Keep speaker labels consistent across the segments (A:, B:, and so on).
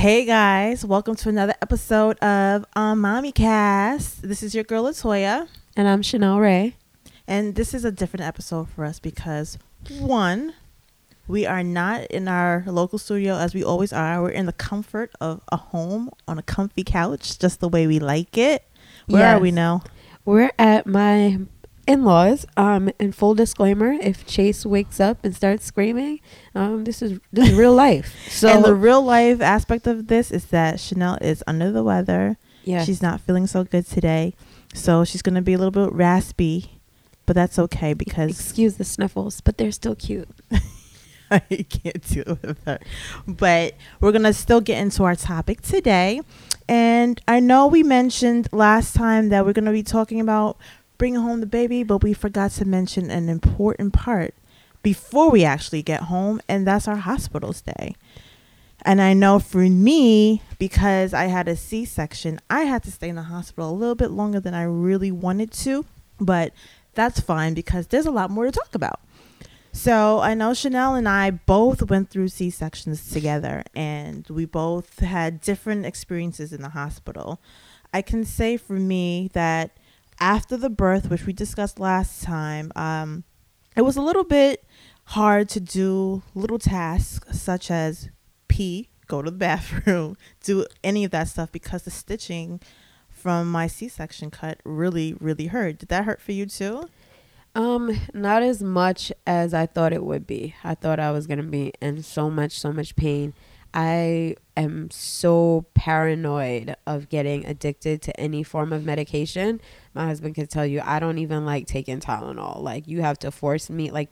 A: Hey guys, welcome to another episode of um, Mommy Cast. This is your girl Latoya,
B: And I'm Chanel Ray.
A: and this is a different episode for us because one, we are not in our local studio as we always are. We're in the comfort of a home on a comfy couch, just the way we like it. Where are we now?
B: We're at my in-laws. Um, and full disclaimer: if Chase wakes up and starts screaming, um, this is this is real life. So
A: and the real life aspect of this is that Chanel is under the weather.
B: yeah,
A: She's not feeling so good today, so she's gonna be a little bit raspy, but that's okay because
B: excuse the sniffles, but they're still cute.
A: I can't deal with her. But we're gonna still get into our topic today, and I know we mentioned last time that we're gonna be talking about bringing home the baby, but we forgot to mention an important part before we actually get home, and that's our hospital stay. And I know for me, because I had a C section, I had to stay in the hospital a little bit longer than I really wanted to, but that's fine because there's a lot more to talk about. So I know Chanel and I both went through C sections together, and we both had different experiences in the hospital. I can say for me that after the birth, which we discussed last time, um, it was a little bit hard to do little tasks such as pee, go to the bathroom, do any of that stuff because the stitching from my C section cut really, really hurt. Did that hurt for you too?
B: Um, not as much as I thought it would be. I thought I was gonna be in so much, so much pain. I am so paranoid of getting addicted to any form of medication. My husband can tell you I don't even like taking Tylenol. Like you have to force me like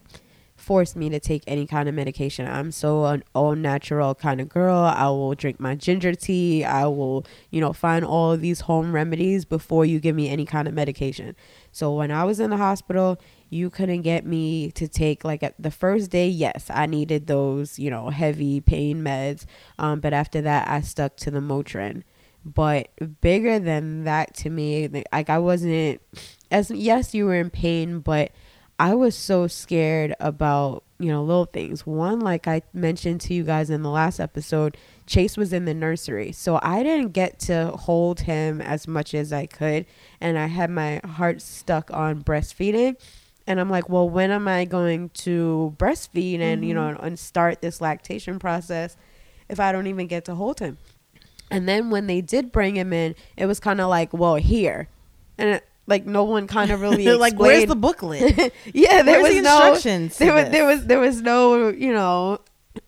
B: force me to take any kind of medication. I'm so an all natural kind of girl. I will drink my ginger tea. I will, you know, find all of these home remedies before you give me any kind of medication. So when I was in the hospital, you couldn't get me to take like at the first day, yes, I needed those, you know, heavy pain meds. Um, but after that, I stuck to the Motrin. But bigger than that to me, like I wasn't as yes, you were in pain, but I was so scared about, you know, little things. One, like I mentioned to you guys in the last episode, Chase was in the nursery. So I didn't get to hold him as much as I could. And I had my heart stuck on breastfeeding. And I'm like, well, when am I going to breastfeed and, you know, mm-hmm. and start this lactation process if I don't even get to hold him? And then when they did bring him in, it was kind of like, well, here. And it, like no one kind of really
A: like, where's the booklet?
B: yeah, there
A: Where's
B: was
A: the
B: no
A: instructions
B: There was there was there was no you know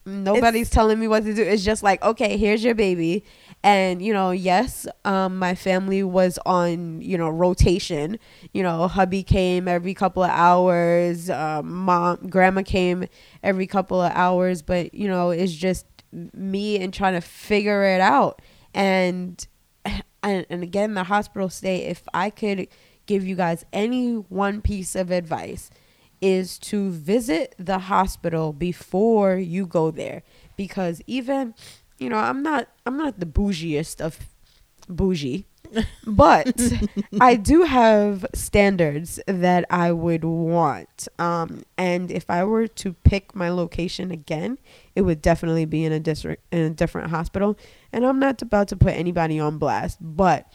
B: nobody's telling me what to do. It's just like okay, here's your baby, and you know yes, um, my family was on you know rotation. You know, hubby came every couple of hours. Um, mom, grandma came every couple of hours, but you know it's just me and trying to figure it out and. And, and again, the hospital stay. If I could give you guys any one piece of advice, is to visit the hospital before you go there because even you know i'm not i'm not the bougiest of bougie but i do have standards that i would want um and if i were to pick my location again it would definitely be in a district in a different hospital and i'm not about to put anybody on blast but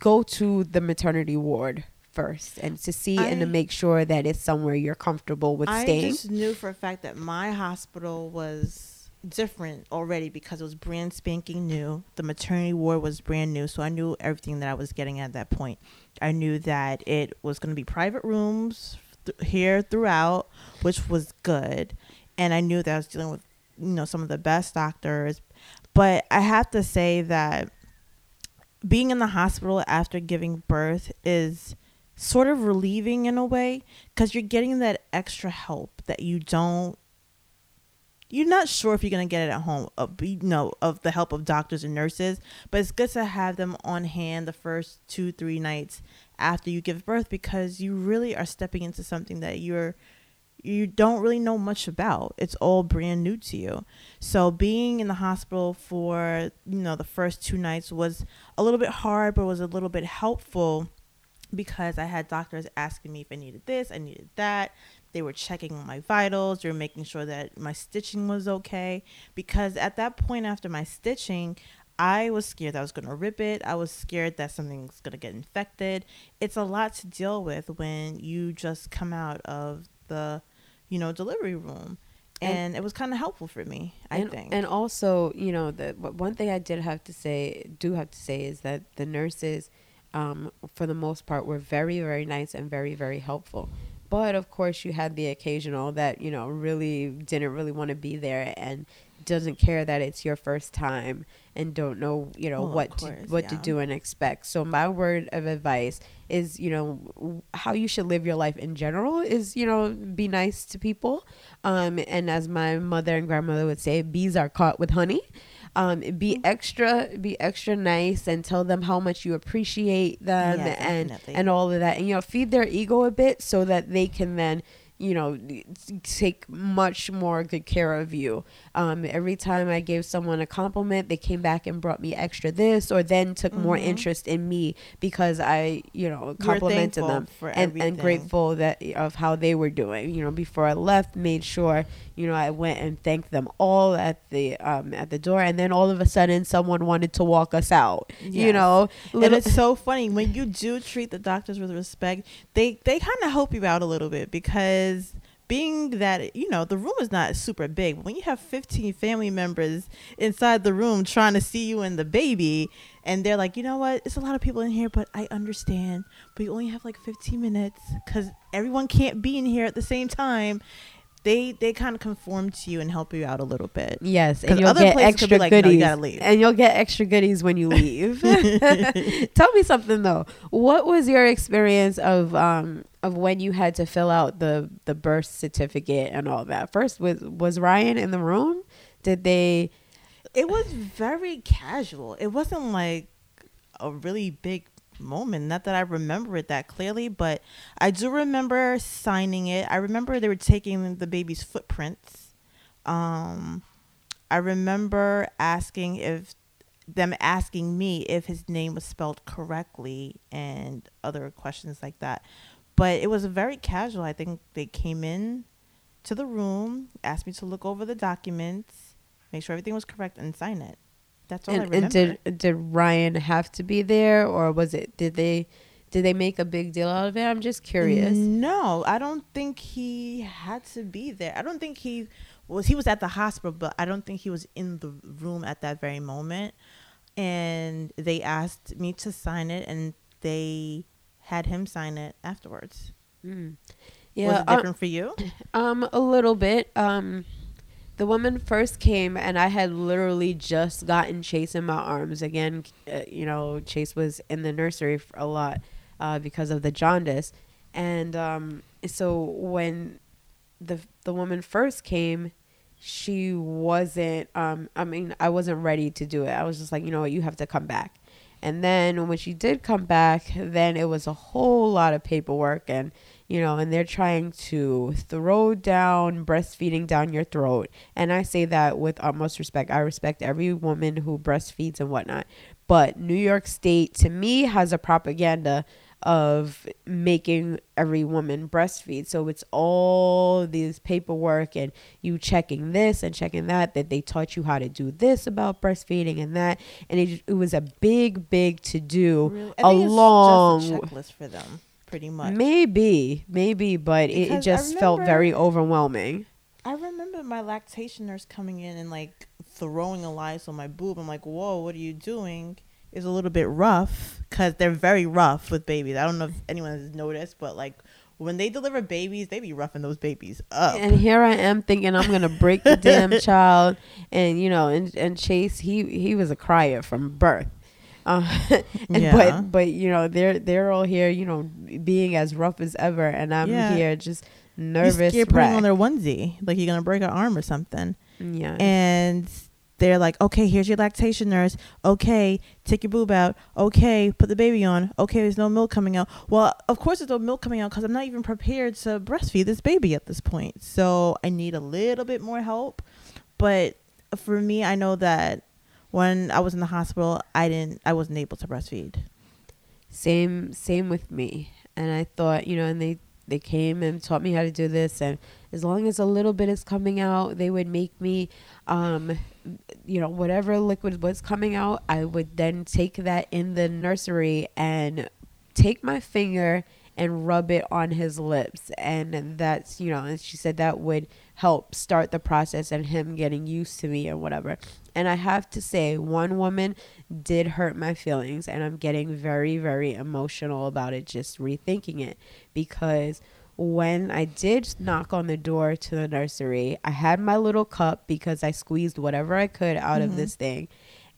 B: go to the maternity ward first and to see and to make sure that it's somewhere you're comfortable with
A: I
B: staying.
A: I just knew for a fact that my hospital was different already because it was brand spanking new. The maternity ward was brand new, so I knew everything that I was getting at that point. I knew that it was going to be private rooms th- here throughout, which was good, and I knew that I was dealing with you know some of the best doctors. But I have to say that being in the hospital after giving birth is sort of relieving in a way because you're getting that extra help that you don't you're not sure if you're going to get it at home uh, you know of the help of doctors and nurses but it's good to have them on hand the first two three nights after you give birth because you really are stepping into something that you're you don't really know much about it's all brand new to you so being in the hospital for you know the first two nights was a little bit hard but was a little bit helpful because I had doctors asking me if I needed this, I needed that. They were checking my vitals. They were making sure that my stitching was okay. Because at that point, after my stitching, I was scared that I was going to rip it. I was scared that something's going to get infected. It's a lot to deal with when you just come out of the, you know, delivery room. And, and it was kind of helpful for me, I
B: and,
A: think.
B: And also, you know, the one thing I did have to say, do have to say, is that the nurses, um, for the most part, were very, very nice and very, very helpful. But of course, you had the occasional that you know really didn't really want to be there and doesn't care that it's your first time and don't know you know what course, to, what yeah. to do and expect. So my word of advice is you know how you should live your life in general is you know be nice to people. Um and as my mother and grandmother would say bees are caught with honey um, be mm-hmm. extra be extra nice and tell them how much you appreciate them yeah, and definitely. and all of that and you know feed their ego a bit so that they can then you know, take much more good care of you. Um, every time I gave someone a compliment, they came back and brought me extra this, or then took mm-hmm. more interest in me because I, you know, complimented them and, and grateful that of how they were doing. You know, before I left, made sure you know I went and thanked them all at the um, at the door, and then all of a sudden someone wanted to walk us out. Yes. You know,
A: and it's so funny when you do treat the doctors with respect. They they kind of help you out a little bit because being that you know the room is not super big when you have 15 family members inside the room trying to see you and the baby and they're like you know what it's a lot of people in here but i understand but you only have like 15 minutes because everyone can't be in here at the same time they they kind of conform to you and help you out a little bit.
B: Yes, and you'll get extra like, goodies. No, you and you'll get extra goodies when you leave. Tell me something though. What was your experience of um of when you had to fill out the the birth certificate and all that? First, was was Ryan in the room? Did they?
A: It was very casual. It wasn't like a really big moment. Not that I remember it that clearly, but I do remember signing it. I remember they were taking the baby's footprints. Um, I remember asking if them asking me if his name was spelled correctly and other questions like that. But it was very casual. I think they came in to the room, asked me to look over the documents, make sure everything was correct, and sign it. That's all and, I remember.
B: And did did Ryan have to be there, or was it? Did they? Did they make a big deal out of it? I'm just curious.
A: No, I don't think he had to be there. I don't think he was. He was at the hospital, but I don't think he was in the room at that very moment. And they asked me to sign it, and they had him sign it afterwards. Mm. Yeah, was it different uh, for you?
B: Um, a little bit. Um, the woman first came and I had literally just gotten Chase in my arms. Again, uh, you know, Chase was in the nursery a lot uh, because of the jaundice. And um, so when the the woman first came, she wasn't um, I mean, I wasn't ready to do it. I was just like, you know what, you have to come back. And then when she did come back, then it was a whole lot of paperwork and you know, and they're trying to throw down breastfeeding down your throat. And I say that with utmost respect. I respect every woman who breastfeeds and whatnot. But New York State, to me, has a propaganda of making every woman breastfeed. So it's all these paperwork and you checking this and checking that, that they taught you how to do this about breastfeeding and that. And it, it was a big, big to do really? along.
A: checklist for them pretty much.
B: Maybe, maybe, but it, it, just remember, felt very overwhelming.
A: I remember my lactation nurse coming in and like throwing a lice on my boob. I'm like, whoa, what are you doing? Is a little bit rough because they're very rough with babies. I don't know if anyone has noticed, but like when they deliver babies, they be roughing those babies up.
B: And here I am thinking I'm gonna break the damn child, and you know, and and Chase, he he was a crier from birth. Uh, and yeah. but but you know they're they're all here, you know, being as rough as ever, and I'm yeah. here just nervous.
A: You're putting on their onesie, like you're gonna break an arm or something.
B: Yeah,
A: and they're like, okay, here's your lactation nurse. Okay, take your boob out. Okay, put the baby on. Okay, there's no milk coming out. Well, of course there's no milk coming out because I'm not even prepared to breastfeed this baby at this point. So I need a little bit more help. But for me, I know that when I was in the hospital, I didn't, I wasn't able to breastfeed.
B: Same, same with me. And I thought, you know, and they they came and taught me how to do this and as long as a little bit is coming out they would make me um you know whatever liquid was coming out i would then take that in the nursery and take my finger and rub it on his lips. And that's you know and she said that would help start the process and him getting used to me or whatever. And i have to say one woman did hurt my feelings and i'm getting very very emotional about it just rethinking it. Because when I did knock on the door to the nursery, I had my little cup because I squeezed whatever I could out mm-hmm. of this thing.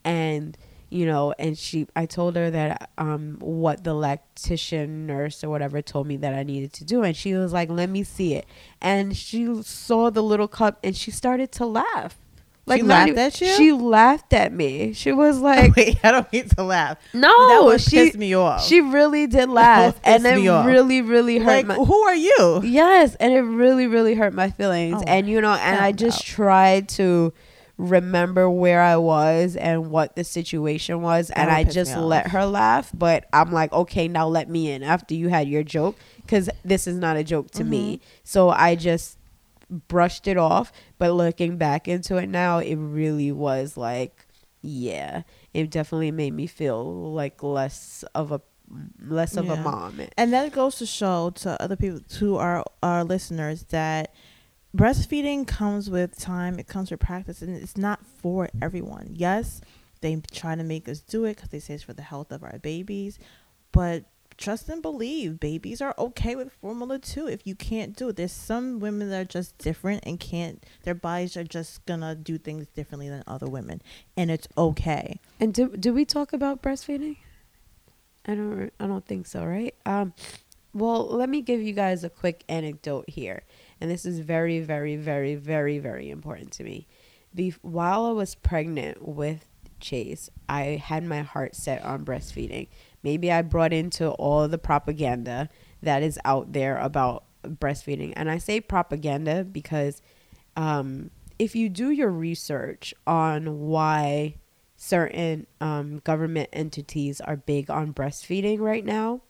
B: And you know, and she I told her that um what the lactation nurse or whatever told me that I needed to do and she was like, "Let me see it." And she saw the little cup and she started to laugh.
A: Like she laughed even, at you.
B: She laughed at me. She was like,
A: Wait, "I don't need to laugh."
B: No,
A: that she pissed me off.
B: She really did laugh, and it really, really hurt.
A: Like,
B: my,
A: who are you?
B: Yes, and it really, really hurt my feelings. Oh, and you know, and I just no. tried to remember where I was and what the situation was, that and I just let her laugh. But I'm like, okay, now let me in after you had your joke, because this is not a joke to mm-hmm. me. So I just brushed it off. But looking back into it now, it really was like, yeah, it definitely made me feel like less of a less of yeah. a mom.
A: And that goes to show to other people, to our our listeners, that breastfeeding comes with time. It comes with practice, and it's not for everyone. Yes, they try to make us do it because they say it's for the health of our babies, but trust and believe. Babies are okay with formula too if you can't do it. There's some women that are just different and can't their bodies are just gonna do things differently than other women and it's okay.
B: And do, do we talk about breastfeeding? I don't i don't think so right? Um well let me give you guys a quick anecdote here and this is very very very very very important to me. Be- while i was pregnant with chase i had my heart set on breastfeeding maybe I brought into all the propaganda that is out there about breastfeeding. And I say propaganda because um, if you do your research on why certain um, government entities are big on breastfeeding right now,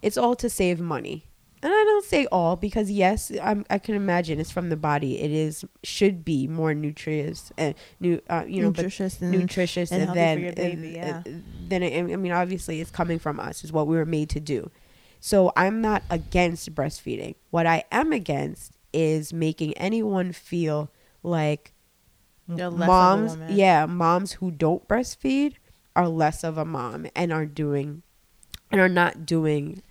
B: it's all to save money. And I don't say all because yes, I'm, i can imagine it's from the body. It is should be more nutritious and new, uh, you know, nutritious and nutritious and, and then baby, yeah. then it, I mean, obviously, it's coming from us. Is what we were made to do. So I'm not against breastfeeding. What I am against is making anyone feel like moms, yeah, moms who don't breastfeed are less of a mom and are doing and are not doing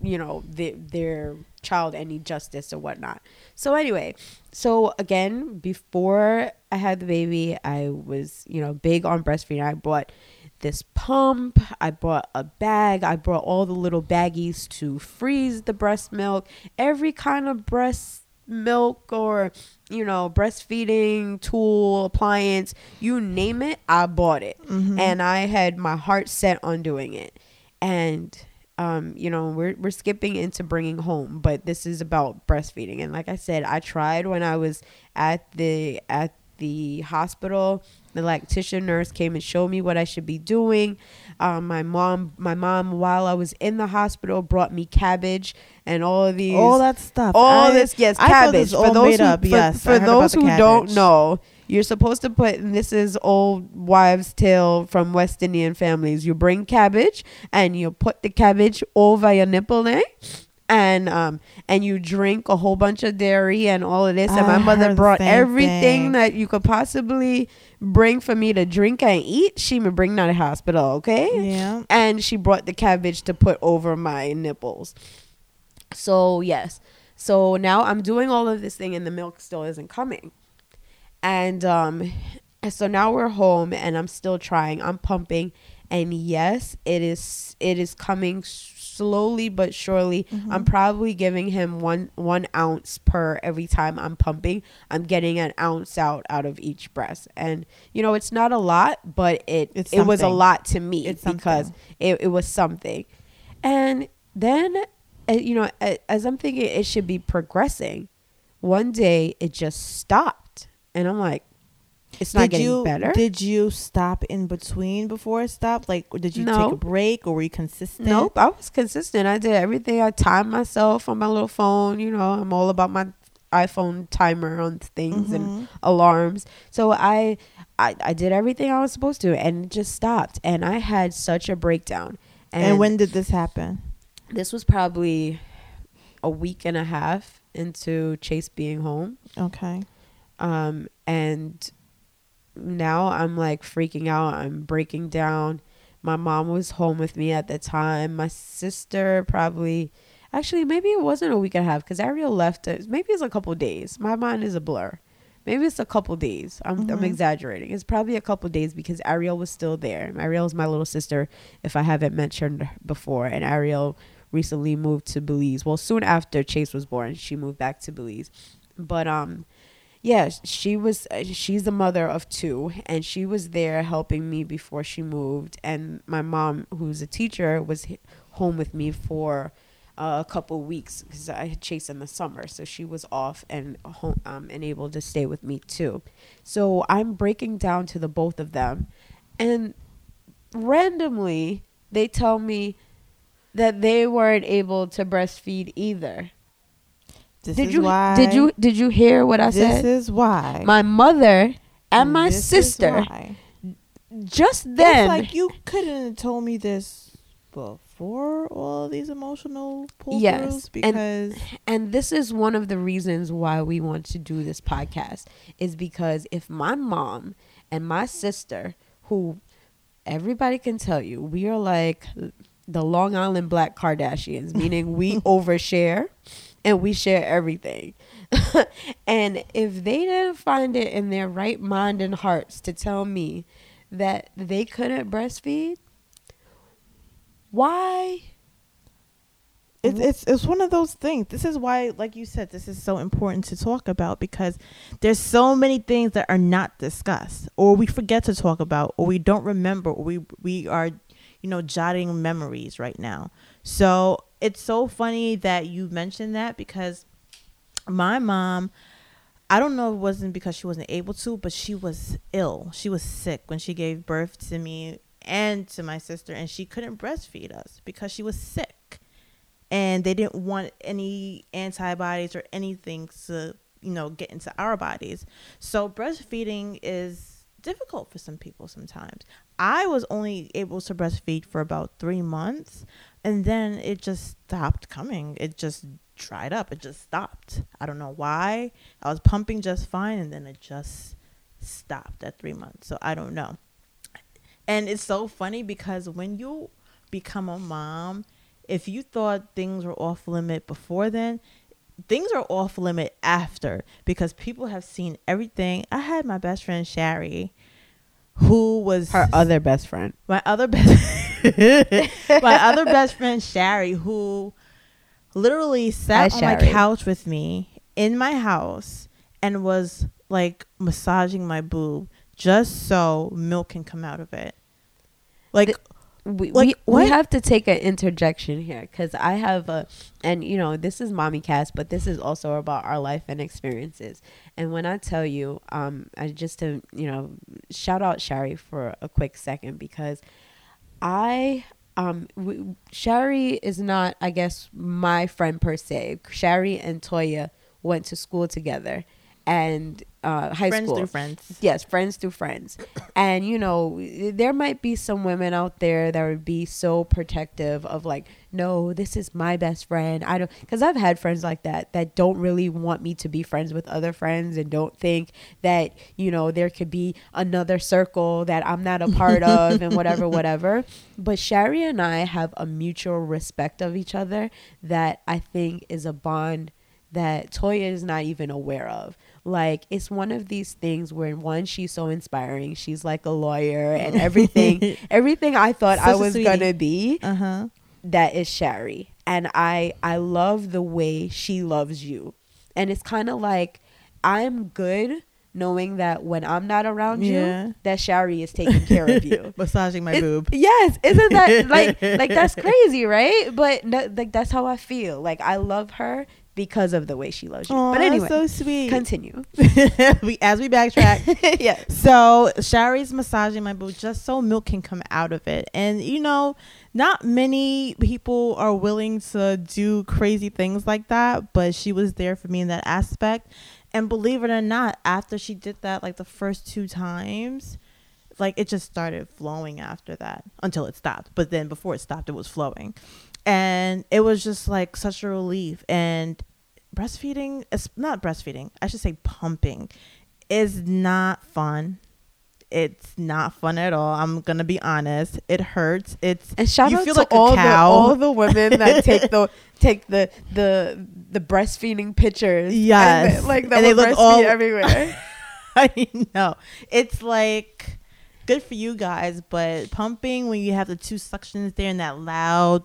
B: you know the, their child any justice or whatnot. So anyway so again before i had the baby i was you know big on breastfeeding. I bought this pump i bought a bag i brought all the little baggies to freeze the breast milk. Every kind of breast milk or you know breastfeeding tool appliance you name it i bought it. Mm-hmm. and i had my heart set on doing it. And um, you know, we're we're skipping into bringing home, but this is about breastfeeding. And like I said, I tried when I was at the at the hospital. The lactation nurse came and showed me what I should be doing. Um, my mom, my mom, while I was in the hospital, brought me cabbage and all of these,
A: all that stuff.
B: All I, this, yes, I cabbage. For those who, up, for, yes, for those who don't know, you're supposed to put, and this is old wives' tale from West Indian families. You bring cabbage and you put the cabbage over your nipple there and um and you drink a whole bunch of dairy and all of this. And my mother brought everything thing. that you could possibly bring for me to drink and eat. She would bring to the hospital okay?
A: Yeah.
B: And she brought the cabbage to put over my nipples. So yes. So now i'm doing all of this thing and the milk still isn't coming and um so now we're home and I'm still trying. I'm pumping and yes, it is it is coming slowly but surely. Mm-hmm. I'm probably giving him one one ounce per every time I'm pumping. I'm getting an ounce out out of each breast, and you know it's not a lot, but it it was a lot to me it's because it, it was something. And then, uh, you know, as I'm thinking, it should be progressing. One day it just stopped and I'm like, it's not
A: did
B: getting
A: you
B: better.
A: did you stop in between before it stopped? Like, did you take a break, or were you consistent?
B: Nope, I was consistent. I did everything. I timed myself on my little phone. You know, I'm all about my iPhone timer on things and
A: Mhm.
B: alarms. So I, I, I did everything I was supposed to, and it just stopped. And I had such a breakdown.
A: And, when did this happen?
B: this was probably a week and a half into Chase being home.
A: Okay.
B: Um and now i'm like freaking out. I'm breaking down. My mom was home with me at the time. My sister probably actually maybe it wasn't a week and a half because ariel left us. Maybe it's a couple days. My mind is a blur. Maybe it's a couple days. I'm, I'm
A: Mhm.
B: exaggerating. It's probably a couple days because ariel was still there. Ariel is my little sister if i haven't mentioned her before. And ariel recently moved to belize. Well soon after chase was born she moved back to belize. But um yeah she was uh, she's the mother of two and she was there helping me before she moved and my mom who's a teacher was home with me for uh, a couple weeks because i had chased in the summer so she was off and home um, and able to stay with me too. So i'm breaking down to the both of them and randomly they tell me that they weren't able to breastfeed either
A: This
B: did
A: is
B: you
A: why.
B: did you did you hear what I
A: This
B: said?
A: This is why.
B: my mother and my
A: This is
B: sister just
A: It's
B: then
A: like you couldn't have told me this before all these emotional pull
B: Yes,
A: throughs
B: and-
A: because
B: and this is one of the reasons why we want to do this podcast is because if my mom and my sister who everybody can tell you we are like the Long Island Black Kardashians meaning we overshare and we share everything and if they didn't find it in their right mind and hearts to tell me that they couldn't breastfeed why
A: it's it's it's one of those things. This is why, like you said, this is so important to talk about because there's so many things that are not discussed, or we forget to talk about, or we don't remember, or we we are, you know, jotting memories right now. So it's so funny that you mentioned that because my mom. I don't know it wasn't because she wasn't able to, but she was ill. She was sick when she gave birth to me and to my sister, and she couldn't breastfeed us because she was sick and they didn't want any antibodies or anything to you know get into our bodies so breastfeeding is difficult for some people sometimes. I was only able to breastfeed for about three months and then it just stopped coming. It just dried up. It just stopped. I don't know why. I was pumping just fine and then it just stopped at three months. So i don't know. And it's so funny because when you become a mom if you thought things were off limit before then, things are off limit after because people have seen everything. I had my best friend Shari, who was
B: her other best friend
A: my other best my other best friend Shari, who literally sat
B: Hi,
A: on my couch with me in my house and was like massaging my boob just so milk can come out of it. Like
B: we,
A: Like,
B: we, we have to take an interjection here because I have a, and you know, this is mommy cast, but this is also about our life and experiences. And when I tell you, um, I just to, you know, shout out Shari for a quick second because I, um, w- Shari is not, I guess, my friend per se. Shari and Toya went to school together and uh, high
A: friends
B: school.
A: through friends.
B: yes friends through friends. And you know there might be some women out there that would be so protective of like no this is my best friend. I don't because i've had friends like that that don't really want me to be friends with other friends and don't think that you know there could be another circle that i'm not a part of and whatever whatever. But Shari and i have a mutual respect of each other that i think is a bond that toya is not even aware of like it's one of these things where one she's so inspiring she's like a lawyer and everything everything i thought i
A: Such a
B: was gonna be
A: Uh huh.
B: that is Shari. And I I love the way she loves you. And it's kind of like I'm good knowing that when I'm not around
A: Yeah.
B: you, that Shari is taking care of you.
A: Massaging my boob.
B: Yes, isn't that like like that's crazy, right? But no, like that's how I feel. Like I love her because of the way she loves you.
A: Aw,
B: but anyway,
A: so sweet.
B: continue.
A: we, as we backtrack,
B: yeah.
A: so Shari's massaging my boob just so milk can come out of it. And you know, not many people are willing to do crazy things like that, but she was there for me in that aspect. And believe it or not, after she did that like the first two times, like it just started flowing after that until it stopped. But then before it stopped, it was flowing. And it was just like such a relief. And breastfeeding, it's not breastfeeding, I should say pumping, is not fun. It's not fun at all. I'm gonna be honest. It hurts. It's
B: And shout
A: You
B: out
A: feel
B: to
A: like
B: all the all the women that take the take the the the breastfeeding pictures.
A: Yes.
B: and like that
A: they look all-
B: everywhere.
A: I know. It's like good for you guys, but pumping when you have the two suctions there and that loud,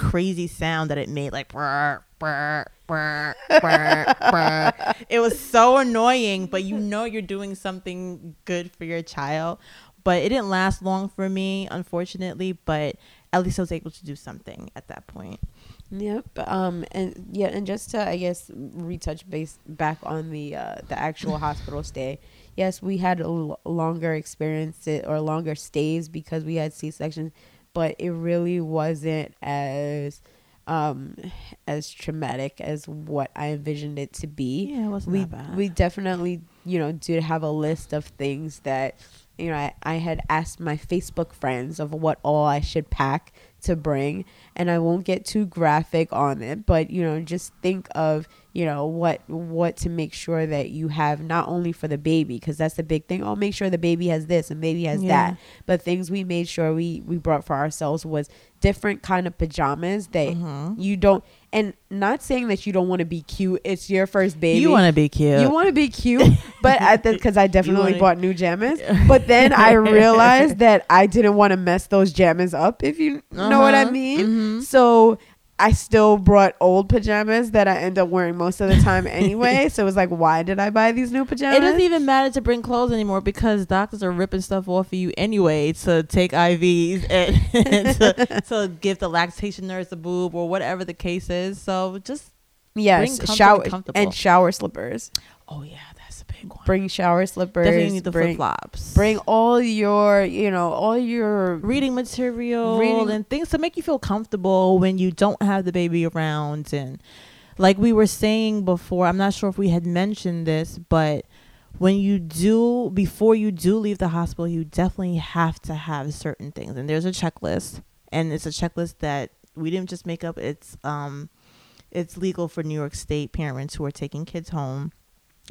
A: crazy sound that it made, like brr, brr, brr, brr, brr. it was so annoying. But you know you're doing something good for your child. But it didn't last long for me, unfortunately. But at least I was able to do something at that point.
B: Yep. Um. And yeah. And just to I guess retouch base back on the uh, the actual hospital stay. Yes, we had a l- longer experience it or longer stays because we had C sections, but it really wasn't as um as traumatic as what I envisioned it to be.
A: Yeah, it wasn't
B: we
A: that bad.
B: we definitely you know did have a list of things that you know I, I had asked my facebook friends of what all i should pack to bring and i won't get too graphic on it but you know just think of you know what what to make sure that you have not only for the baby because that's the big thing oh make sure the baby has this and baby has
A: Yeah.
B: that but things we made sure we we brought for ourselves was different kind of pajamas that
A: Mhm.
B: you don't and not saying that you don't want to be cute it's your first baby
A: You want to be cute.
B: you want to be cute, but at the because I definitely
A: wanna-
B: bought new jammies. But then I realized that I didn't want to mess those jammies up. If you know what I
A: Uh-huh.
B: mean.
A: Mhm.
B: So I still brought old pajamas that I end up wearing most of the time anyway. so it was like, why did I buy these new pajamas?
A: It doesn't even matter to bring clothes anymore because doctors are ripping stuff off of you anyway to take IVs and, and to, to give the lactation nurse a boob or whatever the case is. So just
B: yes, shower
A: and
B: shower slippers.
A: oh yeah,
B: Bring shower slippers.
A: Definitely need the flip
B: bring,
A: flops.
B: bring all your, you know, all your
A: reading material
B: Reading-
A: and things to make you feel comfortable when you don't have the baby around and like we were saying before i'm not sure if we had mentioned this but when you do before you do leave the hospital you definitely have to have certain things and there's a checklist and it's a checklist that we didn't just make up it's um it's legal for new york state parents who are taking kids home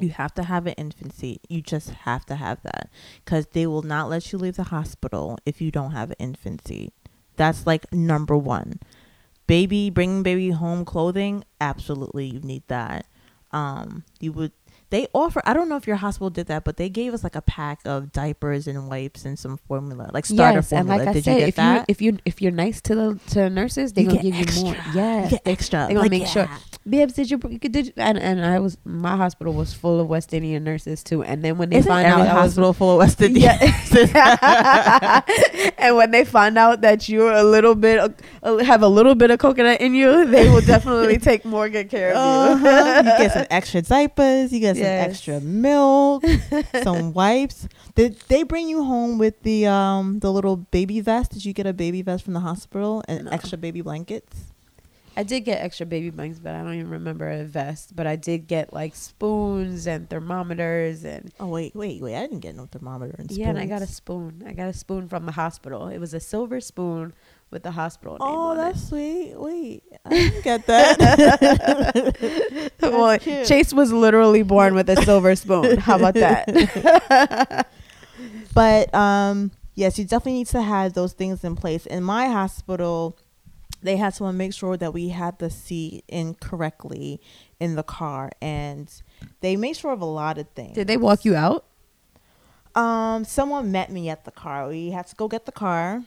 A: you have to have an infant seat. You just have to have that because they will not let you leave the hospital if you don't have an infant seat. That's like number one. Baby, bringing baby home clothing, absolutely, you need that. Um, you would. They offer. I don't know if your hospital did that, but they gave us like a pack of diapers and wipes and some formula, like starter
B: yes, and
A: formula.
B: like I
A: did
B: said,
A: you get
B: if
A: that?
B: you if you if you're nice to the to nurses, they gonna give you more.
A: yeah extra.
B: they gonna
A: Like,
B: make sure.
A: yeah.
B: Babes, did you did you, and and I was my hospital was full of West Indian nurses too. And then when they
A: Isn't
B: find out I was
A: hospital full of West Indian?
B: yeah. and when they find out that you're a little bit uh, have a little bit of coconut in you, they will definitely take more good care of you.
A: Uh-huh. you get some extra diapers. You get some
B: Yes.
A: extra milk, some wipes. Did they bring you home with the um the little baby vest? Did you get a baby vest from the hospital and
B: No.
A: extra baby blankets?
B: I did get extra baby blankets, but I don't even remember a vest. But I did get like spoons and thermometers and
A: Oh wait, wait, wait! I didn't get no thermometer and spoons.
B: yeah, and I got a spoon. I got a spoon from the hospital. It was a silver spoon with the hospital name
A: Oh, that's sweet. Wait, I didn't get that.
B: well,
A: cute.
B: Chase was literally born with a silver spoon. How about that?
A: but um yes you definitely need to have those things in place in my hospital they had to make sure that we had the seat in correctly in the car and they made sure of a lot of things
B: Did they walk you out?
A: um someone met me at the car we had to go get the car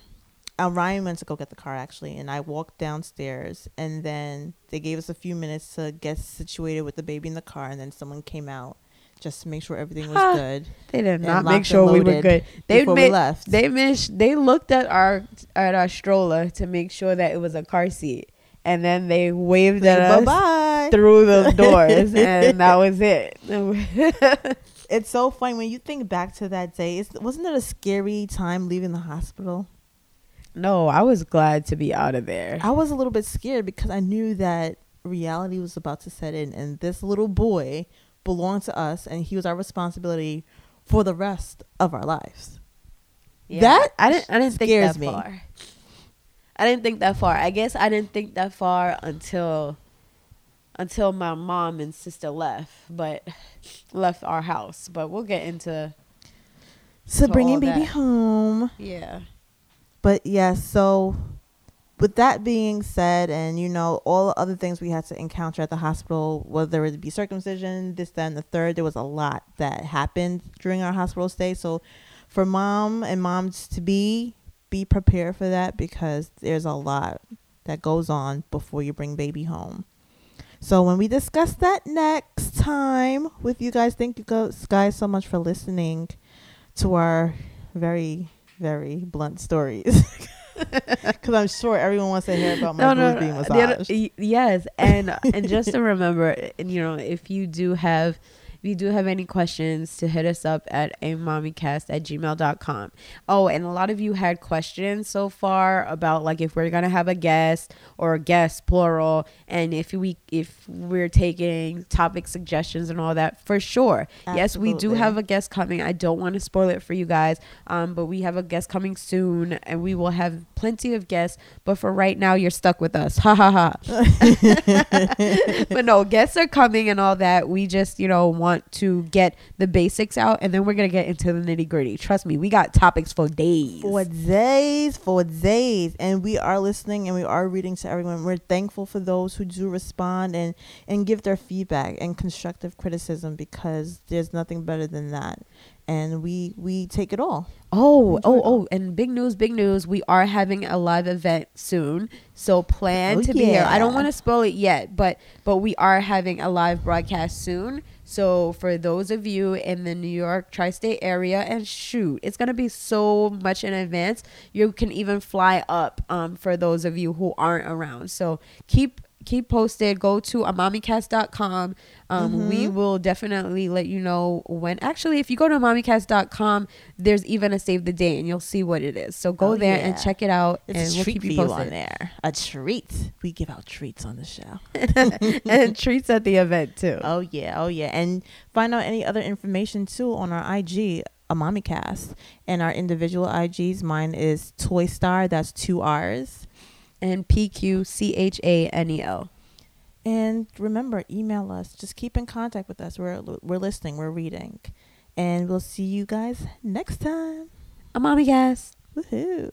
A: uh, Ryan went to go get the car actually, and I walked downstairs, and then they gave us a few minutes to get situated with the baby in the car, and then someone came out just to make sure everything was good
B: They did not make sure we were good. They
A: before we left.
B: they miss they looked at our at our stroller to make sure that it was a car seat. and then they waved at
A: Bye
B: us through the doors, and that was it.
A: It's so funny when you think back to that day. It's, wasn't it a scary time leaving the hospital?
B: No, I was glad to be out of there.
A: I was a little bit scared because I knew that reality was about to set in, and this little boy belonged to us, and he was our responsibility for the rest of our lives. That
B: I didn't. I didn't think that
A: me.
B: far. I didn't think that far. I guess I didn't think that far until until my mom and sister left, but left our house. But we'll get into
A: So bringing baby home.
B: yeah.
A: But yes, so with that being said, and you know, all the other things we had to encounter at the hospital, whether it be circumcision, this, and the third, there was a lot that happened during our hospital stay. So for mom and moms to be, be prepared for that because there's a lot that goes on before you bring baby home. So when we discuss that next time with you guys, thank you guys so much for listening to our very, very blunt stories. Because I'm sure everyone wants to hear about my boobs being
B: the other-
A: massaged.
B: yes, and and just to remember, and you know, if you do have if you do have any questions to hit us up at a mommycast at gmail.com. Oh, and a lot of you had questions so far about like if we're gonna have a guest or a guest plural and if we if we're taking topic suggestions and all that for sure. Yes, we do have a guest coming. I don't want to spoil it for you guys. Um, but we have a guest coming soon and we will have plenty of guests. But for right now you're stuck with us. Ha ha ha. but no, guests are coming and all that. We just, you know, want to get the basics out and then we're gonna get into the nitty gritty. Trust me, we got topics for days.
A: For days, for days. And we are listening and we are reading to everyone. We're thankful for those who do respond and, and give their feedback and constructive criticism because there's nothing better than that. And we we take it all.
B: Oh, oh, oh, and big news, big news. We are having a live event soon. So plan
A: Oh,
B: to be here. I don't want to spoil it yet, but but we are having a live broadcast soon. So for those of you in the New York tri-state area and shoot, it's going to be so much in advance. You can even fly up um for those of you who aren't around. So keep keep posted go to amommycast.com um, we will definitely let you know when actually if you go to amommycast.com there's even a save the date and you'll see what it is so go
A: Oh,
B: there
A: yeah.
B: and check it out
A: It's
B: and
A: a
B: we'll
A: treat
B: keep you
A: you on
B: posted
A: there. A treat. We give out treats on the show.
B: and treats at the event too
A: Oh yeah, oh yeah, and find out any other information too on our IG, a mommy cast, and our individual IGs. Mine is Toy Star. That's two R's.
B: And p-q-c-h-a-n-e-l
A: And remember, email us. Just keep in contact with us. We're we're listening. We're reading, and we'll see you guys next time.
B: I'm Mommy amommycast
A: Woohoo!